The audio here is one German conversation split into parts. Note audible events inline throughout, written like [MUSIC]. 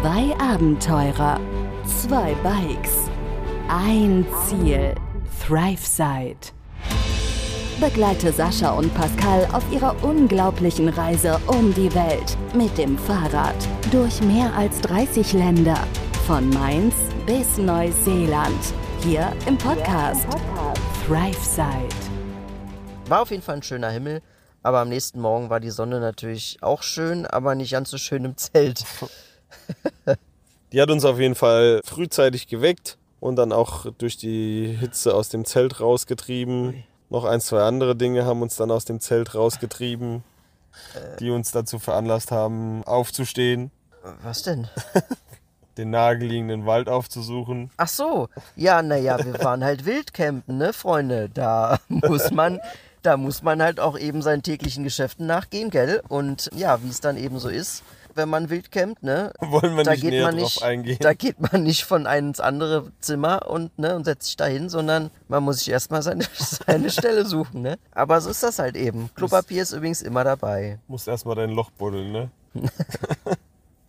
Zwei Abenteurer, zwei Bikes, ein Ziel. ThriveSide. Begleite Sascha und Pascal auf ihrer unglaublichen Reise um die Welt mit dem Fahrrad durch mehr als 30 Länder. Von Mainz bis Neuseeland. Hier im Podcast, ThriveSide. War auf jeden Fall ein schöner Himmel, aber am nächsten Morgen war die Sonne natürlich auch schön, aber nicht ganz so schön im Zelt. [LAUGHS] Die hat uns auf jeden Fall frühzeitig geweckt und dann auch durch die Hitze aus dem Zelt rausgetrieben. Noch ein, zwei andere Dinge haben uns dann aus dem Zelt rausgetrieben, die uns dazu veranlasst haben, aufzustehen, Was denn? [LAUGHS] den nahegelegenen Wald aufzusuchen. Ach so, ja, naja, wir waren halt Wildcampen, ne, Freunde. Da muss man, da muss man halt auch eben seinen täglichen Geschäften nachgehen, gell? Und ja, wie es dann eben so ist, wenn man wildcampt, ne? Wollen wir da nicht geht näher man drauf nicht, eingehen. da geht man nicht von einem ins andere Zimmer und ne und setzt sich dahin, sondern man muss sich erstmal seine, [LAUGHS] seine Stelle suchen, ne? Aber so ist das halt eben. Klopapier ist übrigens immer dabei. Musst erstmal dein Loch buddeln, ne? [LAUGHS]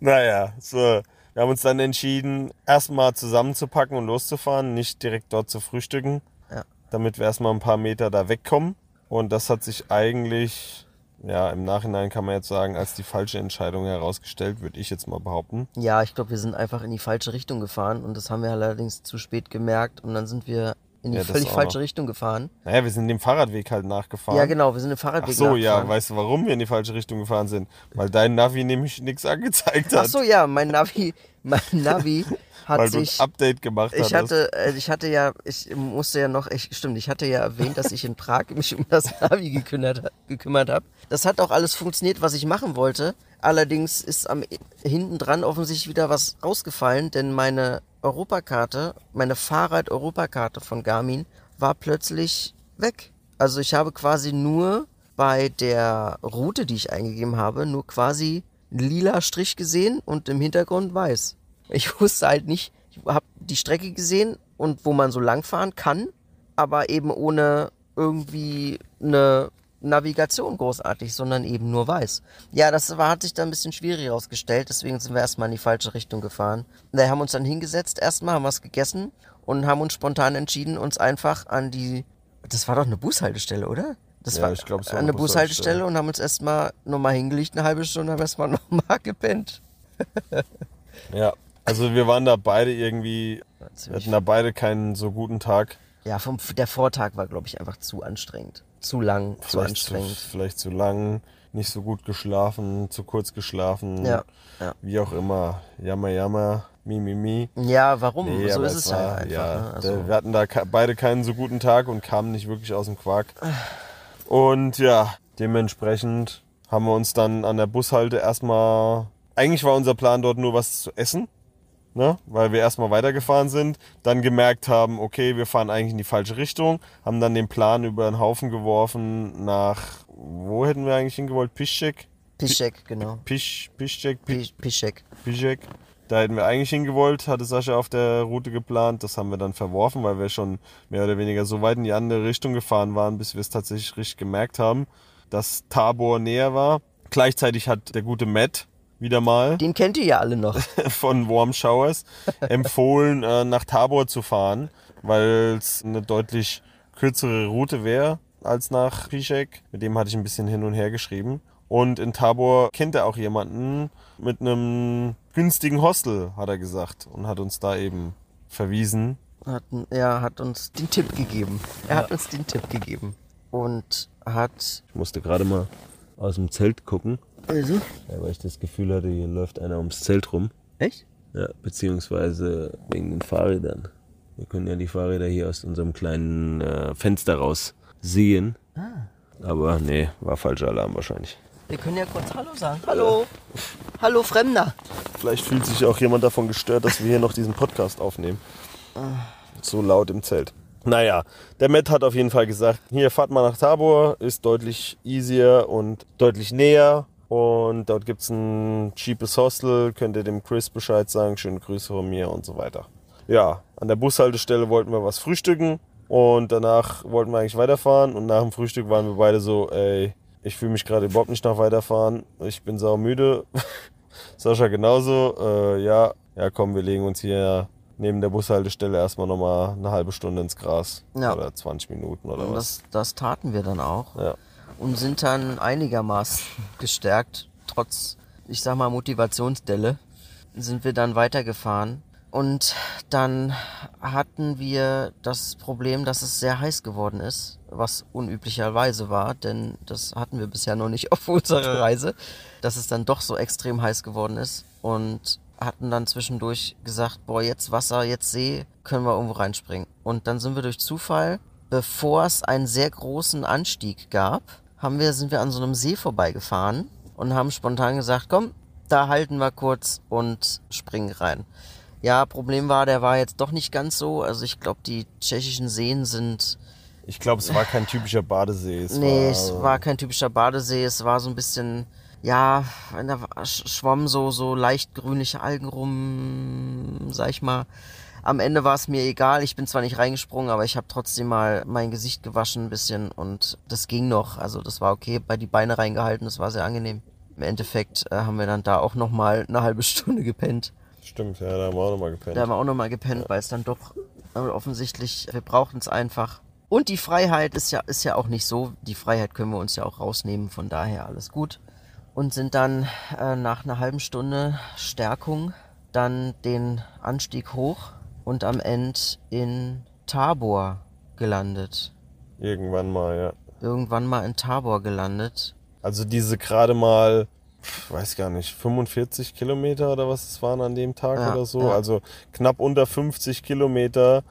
naja, so. Wir haben uns dann entschieden, erstmal zusammenzupacken und loszufahren, nicht direkt dort zu frühstücken, Ja. damit wir erstmal ein paar Meter da wegkommen. Und das hat sich eigentlich, ja, im Nachhinein kann man jetzt sagen, als die falsche Entscheidung herausgestellt, würde ich jetzt mal behaupten. Ja, ich glaube, wir sind einfach in die falsche Richtung gefahren und das haben wir allerdings zu spät gemerkt und dann sind wir in die Ja, völlig falsche noch. Richtung gefahren. Naja, wir sind dem Fahrradweg halt nachgefahren. Ja, genau, wir sind Ach Fahrradweg so, ja, nachgefahren. weißt du, warum wir in die falsche Richtung gefahren sind? Weil dein Navi nämlich nichts angezeigt Ach hat. so, ja, mein Navi, [LAUGHS] mein Navi hat weil du ein sich. Update gemacht Ich hattest. hatte, äh, ich hatte ja, ich musste ja noch, ich, stimmt, ich hatte ja erwähnt, dass ich in Prag mich um das [LAUGHS] Navi gekümmert, gekümmert habe. Das hat auch alles funktioniert, was ich machen wollte. Allerdings ist am hinten dran offensichtlich wieder was rausgefallen, denn meine Europakarte, meine Fahrrad-Europakarte von Garmin war plötzlich weg. Also ich habe quasi nur bei der Route, die ich eingegeben habe, nur quasi einen lila Strich gesehen und im Hintergrund weiß. Ich [LAUGHS] wusste halt nicht, ich habe die Strecke gesehen und wo man so langfahren kann, aber eben ohne irgendwie eine Navigation großartig, sondern eben nur weiß. Ja, das war, hat sich dann ein bisschen schwierig herausgestellt, deswegen sind wir erstmal in die falsche Richtung gefahren. Wir haben uns dann hingesetzt, erstmal haben was gegessen und haben uns spontan entschieden, uns einfach an die, das war doch eine Bushaltestelle, oder? Das Ja, war ich glaub, es war an eine eine Bushaltestelle und haben uns erstmal nochmal hingelegt, eine halbe Stunde, haben erstmal nochmal [LAUGHS] gepennt. Ja, also wir waren da beide irgendwie, wir hatten da beide keinen so guten Tag. Ja, vom, der Vortag war, glaube ich, einfach zu anstrengend. Zu lang, zu Vielleicht zu, anstrengend. vielleicht zu lang, nicht so gut geschlafen, zu kurz geschlafen. Ja, ja. Wie auch immer. Jammer, jammer, mi, mi, mi. Ja, warum? Nee, so ist es war, halt einfach. Ja, ne? also, wir hatten da beide keinen so guten Tag und kamen nicht wirklich aus dem Quark. Und ja, dementsprechend haben wir uns dann an der Bushalte erstmal. Eigentlich war unser Plan dort nur was zu essen. Ne? Weil wir erstmal weitergefahren sind, dann gemerkt haben, okay, wir fahren eigentlich in die falsche Richtung, haben dann den Plan über den Haufen geworfen nach, wo hätten wir eigentlich hingewollt? Piszczek? Piszek, genau. Pisz, Piszczek, Pi- Pi- Piszek. Piszczek. Da hätten wir eigentlich hingewollt, hatte Sascha auf der Route geplant. Das haben wir dann verworfen, weil wir schon mehr oder weniger so weit in die andere Richtung gefahren waren, bis wir es tatsächlich richtig gemerkt haben, dass Tabor näher war. Gleichzeitig hat der gute Matt wieder mal Den kennt ihr ja alle noch. [LAUGHS] von Warm Showers empfohlen, äh, nach Tabor zu fahren, weil es eine deutlich kürzere Route wäre als nach Piszek. Mit dem hatte ich ein bisschen hin und her geschrieben. Und in Tabor kennt er auch jemanden mit einem günstigen Hostel, hat er gesagt. Und hat uns da eben verwiesen. Hat, er hat uns den Tipp gegeben. Er hat uns den Tipp gegeben. Und hat. Ich musste gerade mal aus dem Zelt gucken, Also? ja, weil ich das Gefühl hatte, hier läuft einer ums Zelt rum. Echt? Ja, beziehungsweise wegen den Fahrrädern. Wir können ja die Fahrräder hier aus unserem kleinen äh, Fenster raus sehen. Aber nee, war falscher Alarm wahrscheinlich. Wir können ja kurz Hallo sagen. Hallo. Hallo, Fremder. Vielleicht fühlt sich auch jemand davon gestört, dass wir hier noch diesen Podcast aufnehmen. So laut im Zelt. Naja, der Matt hat auf jeden Fall gesagt, hier fahrt mal nach Tabor, ist deutlich easier und deutlich näher. Und dort gibt es ein cheapes Hostel, könnt ihr dem Chris Bescheid sagen, schöne Grüße von mir und so weiter. Ja, an der Bushaltestelle wollten wir was frühstücken und danach wollten wir eigentlich weiterfahren und nach dem Frühstück waren wir beide so, ey, ich fühle mich gerade überhaupt nicht nach weiterfahren, ich bin saumüde. [LAUGHS] Sascha genauso. Äh, ja, ja, komm, wir legen uns hier neben der Bushaltestelle erstmal nochmal eine halbe Stunde ins Gras. Ja. Oder 20 Minuten oder Und was. das, das taten wir dann auch. Ja. Und sind dann einigermaßen gestärkt, trotz, ich sag mal, Motivationsdelle, sind wir dann weitergefahren. Und dann hatten wir das Problem, dass es sehr heiß geworden ist, was unüblicherweise war, denn das hatten wir bisher noch nicht [LAUGHS] auf unserer Reise, dass es dann doch so extrem heiß geworden ist. Und hatten dann zwischendurch gesagt, boah, jetzt Wasser, jetzt See, können wir irgendwo reinspringen. Und dann sind wir durch Zufall, bevor es einen sehr großen Anstieg gab, haben wir, sind wir an so einem See vorbeigefahren und haben spontan gesagt, komm, da halten wir kurz und springen rein. Ja, Problem war, der war jetzt doch nicht ganz so. Also ich glaube, die tschechischen Seen sind Ich glaube, es war kein typischer Badesee. Es nee, war, es war kein typischer Badesee. Es war so ein bisschen, ja, da sch- schwammen so, so leicht grünliche Algen rum, sag ich mal. Am Ende war es mir egal. Ich bin zwar nicht reingesprungen, aber ich habe trotzdem mal mein Gesicht gewaschen ein bisschen und das ging noch. Also das war okay. Bei die Beine reingehalten, das war sehr angenehm. Im Endeffekt äh, haben wir dann da auch noch mal eine halbe Stunde gepennt. Stimmt, ja, da haben wir auch nochmal gepennt. Da haben wir auch nochmal gepennt, weil es dann doch äh, offensichtlich, wir brauchten es einfach. Und die Freiheit ist ja, ist ja auch nicht so. Die Freiheit können wir uns ja auch rausnehmen, von daher alles gut. Und sind dann äh, nach einer halben Stunde Stärkung dann den Anstieg hoch und am Ende in Tabor gelandet. Irgendwann mal, ja. Irgendwann mal in Tabor gelandet. Also diese gerade mal, weiß gar nicht, 45 Kilometer oder was es waren an dem Tag Ja, oder so. ja. Also knapp unter 50 Kilometer,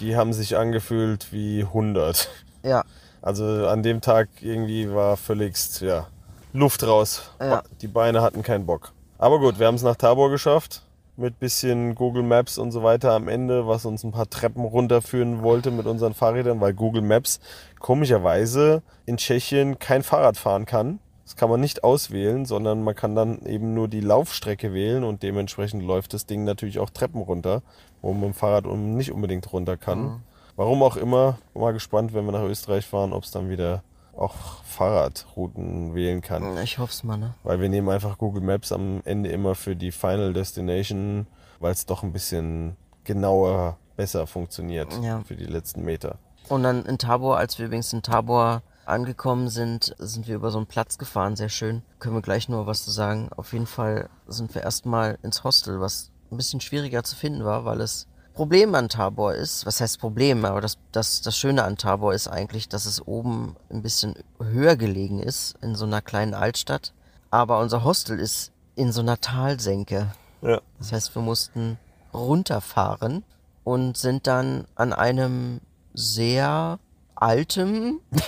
die haben sich angefühlt wie 100. Ja, Also an dem Tag irgendwie war völligst, ja, Luft raus. Ja. Die Beine hatten keinen Bock. Aber gut, wir haben es nach Tabor geschafft. Mit bisschen Google Maps und so weiter am Ende, was uns ein paar Treppen runterführen wollte mit unseren Fahrrädern, weil Google Maps komischerweise in Tschechien kein Fahrrad fahren kann. Das kann man nicht auswählen, sondern man kann dann eben nur die Laufstrecke wählen und dementsprechend läuft das Ding natürlich auch Treppen runter, wo man mit dem Fahrrad nicht unbedingt runter kann. Warum auch immer, mal gespannt, wenn wir nach Österreich fahren, ob es dann wieder auch Fahrradrouten wählen kann. ich hoff's mal, ne? Weil wir nehmen einfach Google Maps am Ende immer für die Final Destination, weil es doch ein bisschen genauer, besser funktioniert Ja. für die letzten Meter. Und dann in Tabor, als wir übrigens in Tabor angekommen sind, sind wir über so einen Platz gefahren, sehr schön. Können wir gleich nur was zu sagen. Auf jeden Fall sind wir erstmal ins Hostel, was ein bisschen schwieriger zu finden war, weil es Problem an Tabor ist. Was heißt Problem? Aber das, das, das Schöne an Tabor ist eigentlich, dass es oben ein bisschen höher gelegen ist, in so einer kleinen Altstadt. Aber unser Hostel ist in so einer Talsenke. Ja. Das heißt, wir mussten runterfahren und sind dann an einem sehr altem, [LAUGHS]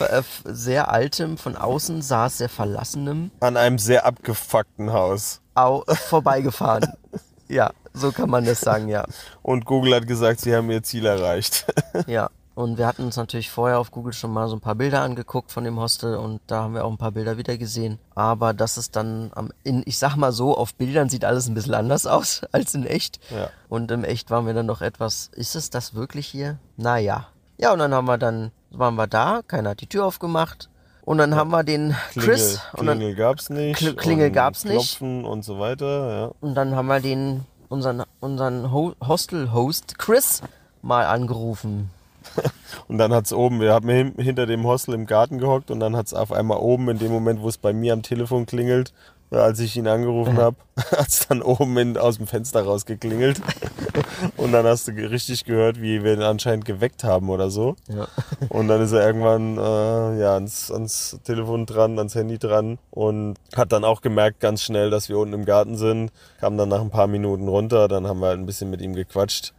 äh, sehr altem, von außen es sehr verlassenem, An einem sehr abgefuckten Haus. au vorbeigefahren. [LAUGHS] ja, so kann man das sagen, ja. [LAUGHS] Und Google hat gesagt, sie haben ihr Ziel erreicht. [LAUGHS] Ja. Und wir hatten uns natürlich vorher auf Google schon mal so ein paar Bilder angeguckt von dem Hostel und da haben wir auch ein paar Bilder wieder gesehen. Aber das ist dann am, in, ich sag mal so, auf Bildern sieht alles ein bisschen anders [LAUGHS] aus als in echt. Ja. Und im Echt waren wir dann noch etwas, ist es das wirklich hier? Naja. Ja, und dann haben wir dann, waren wir da, keiner hat die Tür aufgemacht. Und dann haben wir den Klingel, Chris und dann, Klingel gab's nicht. Kl- Klingel und gab's nicht. Klopfen und so weiter, ja. und dann haben wir den, unseren, unseren Ho Hostel-Host Chris mal angerufen. [LAUGHS] Und dann hat's oben, wir haben hin, hinter dem Hostel im Garten gehockt und dann hat's auf einmal oben, in dem Moment, wo es bei mir am Telefon klingelt, als ich ihn angerufen habe, [LAUGHS] hat's dann oben in, aus dem Fenster rausgeklingelt. [LAUGHS] und dann hast du richtig gehört, wie wir ihn anscheinend geweckt haben oder so. Ja. [LAUGHS] Und dann ist er irgendwann äh, ja, ans, ans Telefon dran, ans Handy dran und hat dann auch gemerkt ganz schnell, dass wir unten im Garten sind. Kam dann nach ein paar Minuten runter, dann haben wir halt ein bisschen mit ihm gequatscht.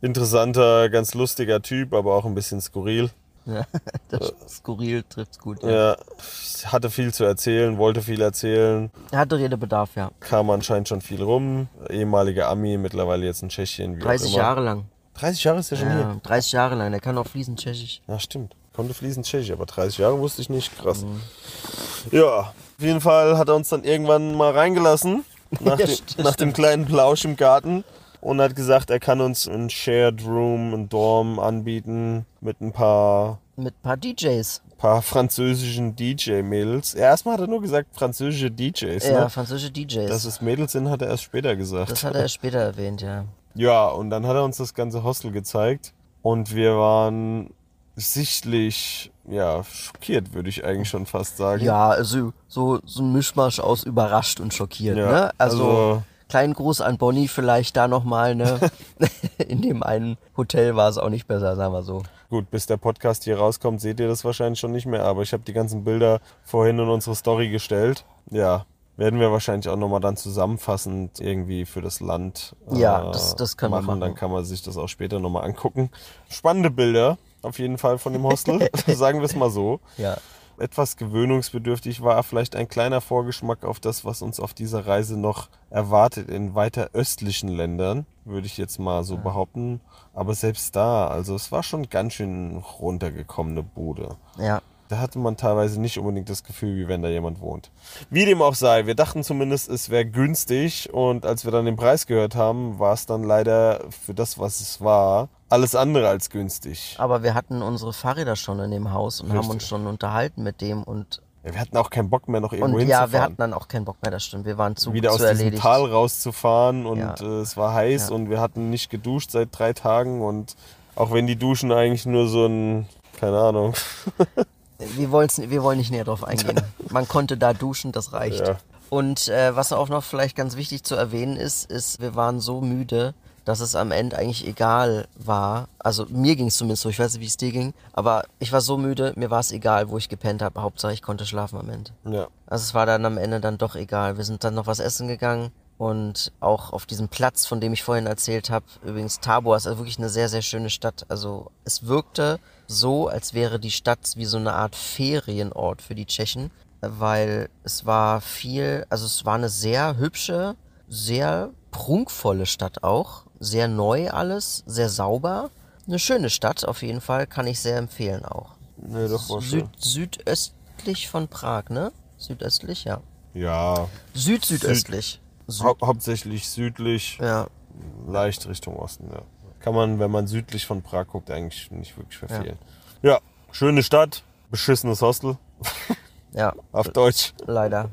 Interessanter, ganz lustiger Typ, aber auch ein bisschen skurril. Ja, [LAUGHS] das skurril trifft's gut. Ja. Er hatte viel zu erzählen, wollte viel erzählen, Er hatte Redebedarf, ja. kam anscheinend schon viel rum. Ehemaliger Ami, mittlerweile jetzt in Tschechien. Wie auch 30 immer. Jahre lang. 30 Jahre ist er schon hier. Ja, 30 Jahre lang. Der kann auch fließend Tschechisch. Ja, stimmt. Konnte fließend Tschechisch, aber 30 Jahre wusste ich nicht. Krass. Mhm. Ja, auf jeden Fall hat er uns dann irgendwann mal reingelassen. [LAUGHS] Nach, Ja, dem, nach dem kleinen Plausch im Garten. Und hat gesagt, er kann uns ein Shared Room, ein Dorm anbieten mit ein paar Mit ein paar DJs. Ein paar französischen DJ-Mädels. Ja, erstmal hat er nur gesagt französische DJs. Ja, Ne? französische DJs. Dass es Mädels sind, hat er erst später gesagt. das hat er erst später erwähnt, ja. Ja, und dann hat er uns das ganze Hostel gezeigt und wir waren sichtlich, ja, schockiert, würde ich eigentlich schon fast sagen. Ja, also so, so ein Mischmasch aus überrascht und schockiert, Ja, ne? Also, also- kleinen Gruß an Bonnie vielleicht da nochmal, ne? [LAUGHS] In dem einen Hotel war es auch nicht besser, sagen wir so. Gut, bis der Podcast hier rauskommt, seht ihr das wahrscheinlich schon nicht mehr, aber ich habe die ganzen Bilder vorhin in unsere Story gestellt. Ja, werden wir wahrscheinlich auch nochmal dann zusammenfassend irgendwie für das Land äh, Ja, das- das können wir machen. Dann kann man sich das auch später nochmal angucken. Spannende Bilder auf jeden Fall von dem Hostel, [LAUGHS] sagen wir es mal so. Ja. Etwas gewöhnungsbedürftig war, vielleicht ein kleiner Vorgeschmack auf das, was uns auf dieser Reise noch erwartet in weiter östlichen Ländern, würde ich jetzt mal so behaupten. Aber selbst da, also es war schon ganz schön runtergekommene Bude. Ja. Da hatte man teilweise nicht unbedingt das Gefühl, wie wenn da jemand wohnt. Wie dem auch sei, wir dachten zumindest, es wäre günstig und als wir dann den Preis gehört haben, war es dann leider für das, was es war, alles andere als günstig. Aber wir hatten unsere Fahrräder schon in dem Haus und haben Richtig. uns schon unterhalten mit dem und, Ja, wir hatten auch keinen Bock mehr, noch irgendwo und hinzufahren. ja, wir hatten dann auch keinen Bock mehr, das stimmt. Wir waren zu, wieder aus zu diesem erledigt. Tal rauszufahren und Ja. äh, es war heiß Ja. und wir hatten nicht geduscht seit drei Tagen und auch wenn die Duschen eigentlich nur so ein, keine Ahnung, [LAUGHS] Wir, wollen's, wir wollen nicht näher drauf [LAUGHS] eingehen. Man konnte da duschen, das reicht. Ja. Und äh, was auch noch vielleicht ganz wichtig zu erwähnen ist, ist, wir waren so müde, dass es am Ende eigentlich egal war. Also mir ging es zumindest so, ich weiß nicht, wie es dir ging, aber ich war so müde, mir war es egal, wo ich gepennt habe. Hauptsache ich konnte schlafen am Ende. ja, Also es war dann am Ende dann doch egal. Wir sind dann noch was essen gegangen und auch auf diesem Platz, von dem ich vorhin erzählt habe, übrigens Tabor ist also wirklich eine sehr, sehr schöne Stadt. Also es wirkte so, als wäre die Stadt wie so eine Art Ferienort für die Tschechen, weil es war viel, also es war eine sehr hübsche, sehr prunkvolle Stadt auch, sehr neu alles, sehr sauber. Eine schöne Stadt auf jeden Fall, kann ich sehr empfehlen auch. nee, doch war Süd, südöstlich von Prag, ne? Südöstlich, ja. Ja, Süd-südöstlich. Süd. hau hauptsächlich südlich, Ja, leicht Richtung Osten, ja. Kann man, wenn man südlich von Prag guckt, eigentlich nicht wirklich verfehlen. Ja, schöne Stadt, beschissenes Hostel, [LAUGHS] ja, auf Deutsch. leider.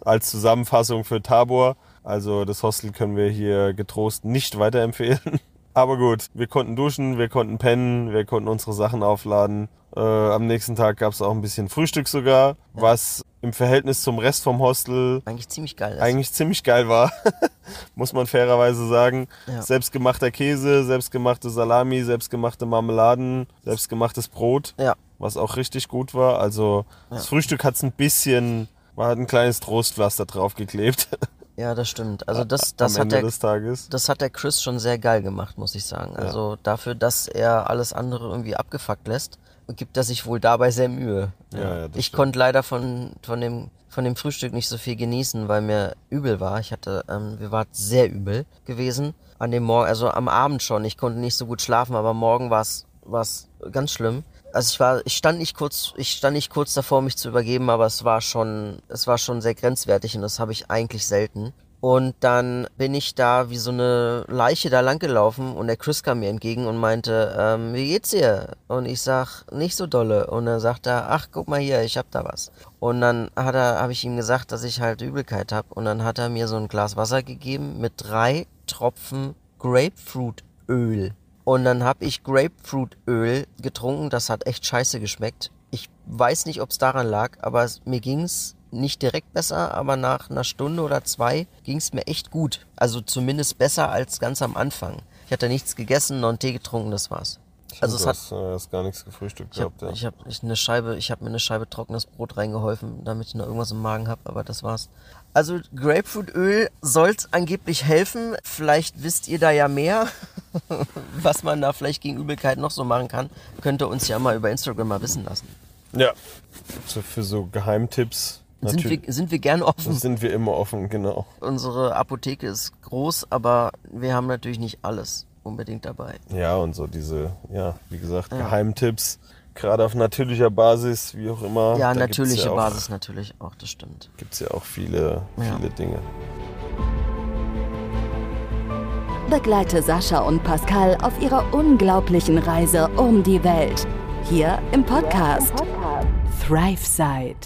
als Zusammenfassung für Tabor. Also das Hostel können wir hier getrost nicht weiterempfehlen. [LAUGHS] Aber gut, wir konnten duschen, wir konnten pennen, wir konnten unsere Sachen aufladen. Äh, am nächsten Tag gab es auch ein bisschen Frühstück sogar, was im Verhältnis zum Rest vom Hostel Eigentlich ziemlich geil. Ist. eigentlich ziemlich geil war, [LAUGHS] muss man fairerweise sagen. Ja. Selbstgemachter Käse, selbstgemachte Salami, selbstgemachte Marmeladen, selbstgemachtes Brot Ja, was auch richtig gut war. Also das Frühstück hat's ein bisschen, war ein kleines Trostpflaster draufgeklebt [LAUGHS] ja, das stimmt. Also das, das hat der, des Tages. das hat der Chris schon sehr geil gemacht, muss ich sagen. Also dafür, dass er alles andere irgendwie abgefuckt lässt, gibt er sich wohl dabei sehr Mühe. Ja, ja, ich stimmt. konnte leider von, von, dem, von dem Frühstück nicht so viel genießen, weil mir übel war. Ich hatte, ähm, wir waren sehr übel gewesen. An dem Morgen, also am Abend schon. Ich konnte nicht so gut schlafen, aber morgen war es ganz schlimm. Also ich war, ich stand nicht kurz, ich stand nicht kurz davor, mich zu übergeben, aber es war schon, es war schon sehr grenzwertig und das habe ich eigentlich selten. Und dann bin ich da wie so eine Leiche da lang gelaufen und der Chris kam mir entgegen und meinte, ähm, wie geht's dir? Und ich sag, nicht so dolle. Und dann sagt er, ach, guck mal hier, ich hab da was. Und dann hat er, habe ich ihm gesagt, dass ich halt Übelkeit hab. Und dann hat er mir so ein Glas Wasser gegeben mit drei Tropfen Grapefruitöl. Und dann habe ich Grapefruitöl getrunken. Das hat echt scheiße geschmeckt. Ich weiß nicht, ob es daran lag, aber mir ging's nicht direkt besser, aber nach einer Stunde oder zwei ging's mir echt gut. Also zumindest besser als ganz am Anfang. Ich hatte nichts gegessen, noch einen Tee getrunken, das war's. Also es hat, äh, hast gar nichts gefrühstückt ich habe gehabt, ja. ich hab ich eine Scheibe, ich habe mir eine Scheibe trockenes Brot reingeholfen, damit ich noch irgendwas im Magen habe, aber das war's. Also Grapefruitöl soll's angeblich helfen. Vielleicht wisst ihr da ja mehr, [LAUGHS] was man da vielleicht gegen Übelkeit noch so machen kann. Könnt ihr uns ja mal über Instagram mal wissen lassen. ja. Für so Geheimtipps Sind wir, sind wir gern offen. sind wir immer offen, genau. Unsere Apotheke ist groß, aber wir haben natürlich nicht alles unbedingt dabei. Ja, und so diese, ja, wie gesagt, Geheimtipps, gerade auf natürlicher Basis, wie auch immer. Ja, Da natürliche ja auch, Basis natürlich auch, das stimmt. Gibt's ja auch viele, Ja. viele Dinge. Begleite Sascha und Pascal auf ihrer unglaublichen Reise um die Welt. Hier im Podcast ThriveSide.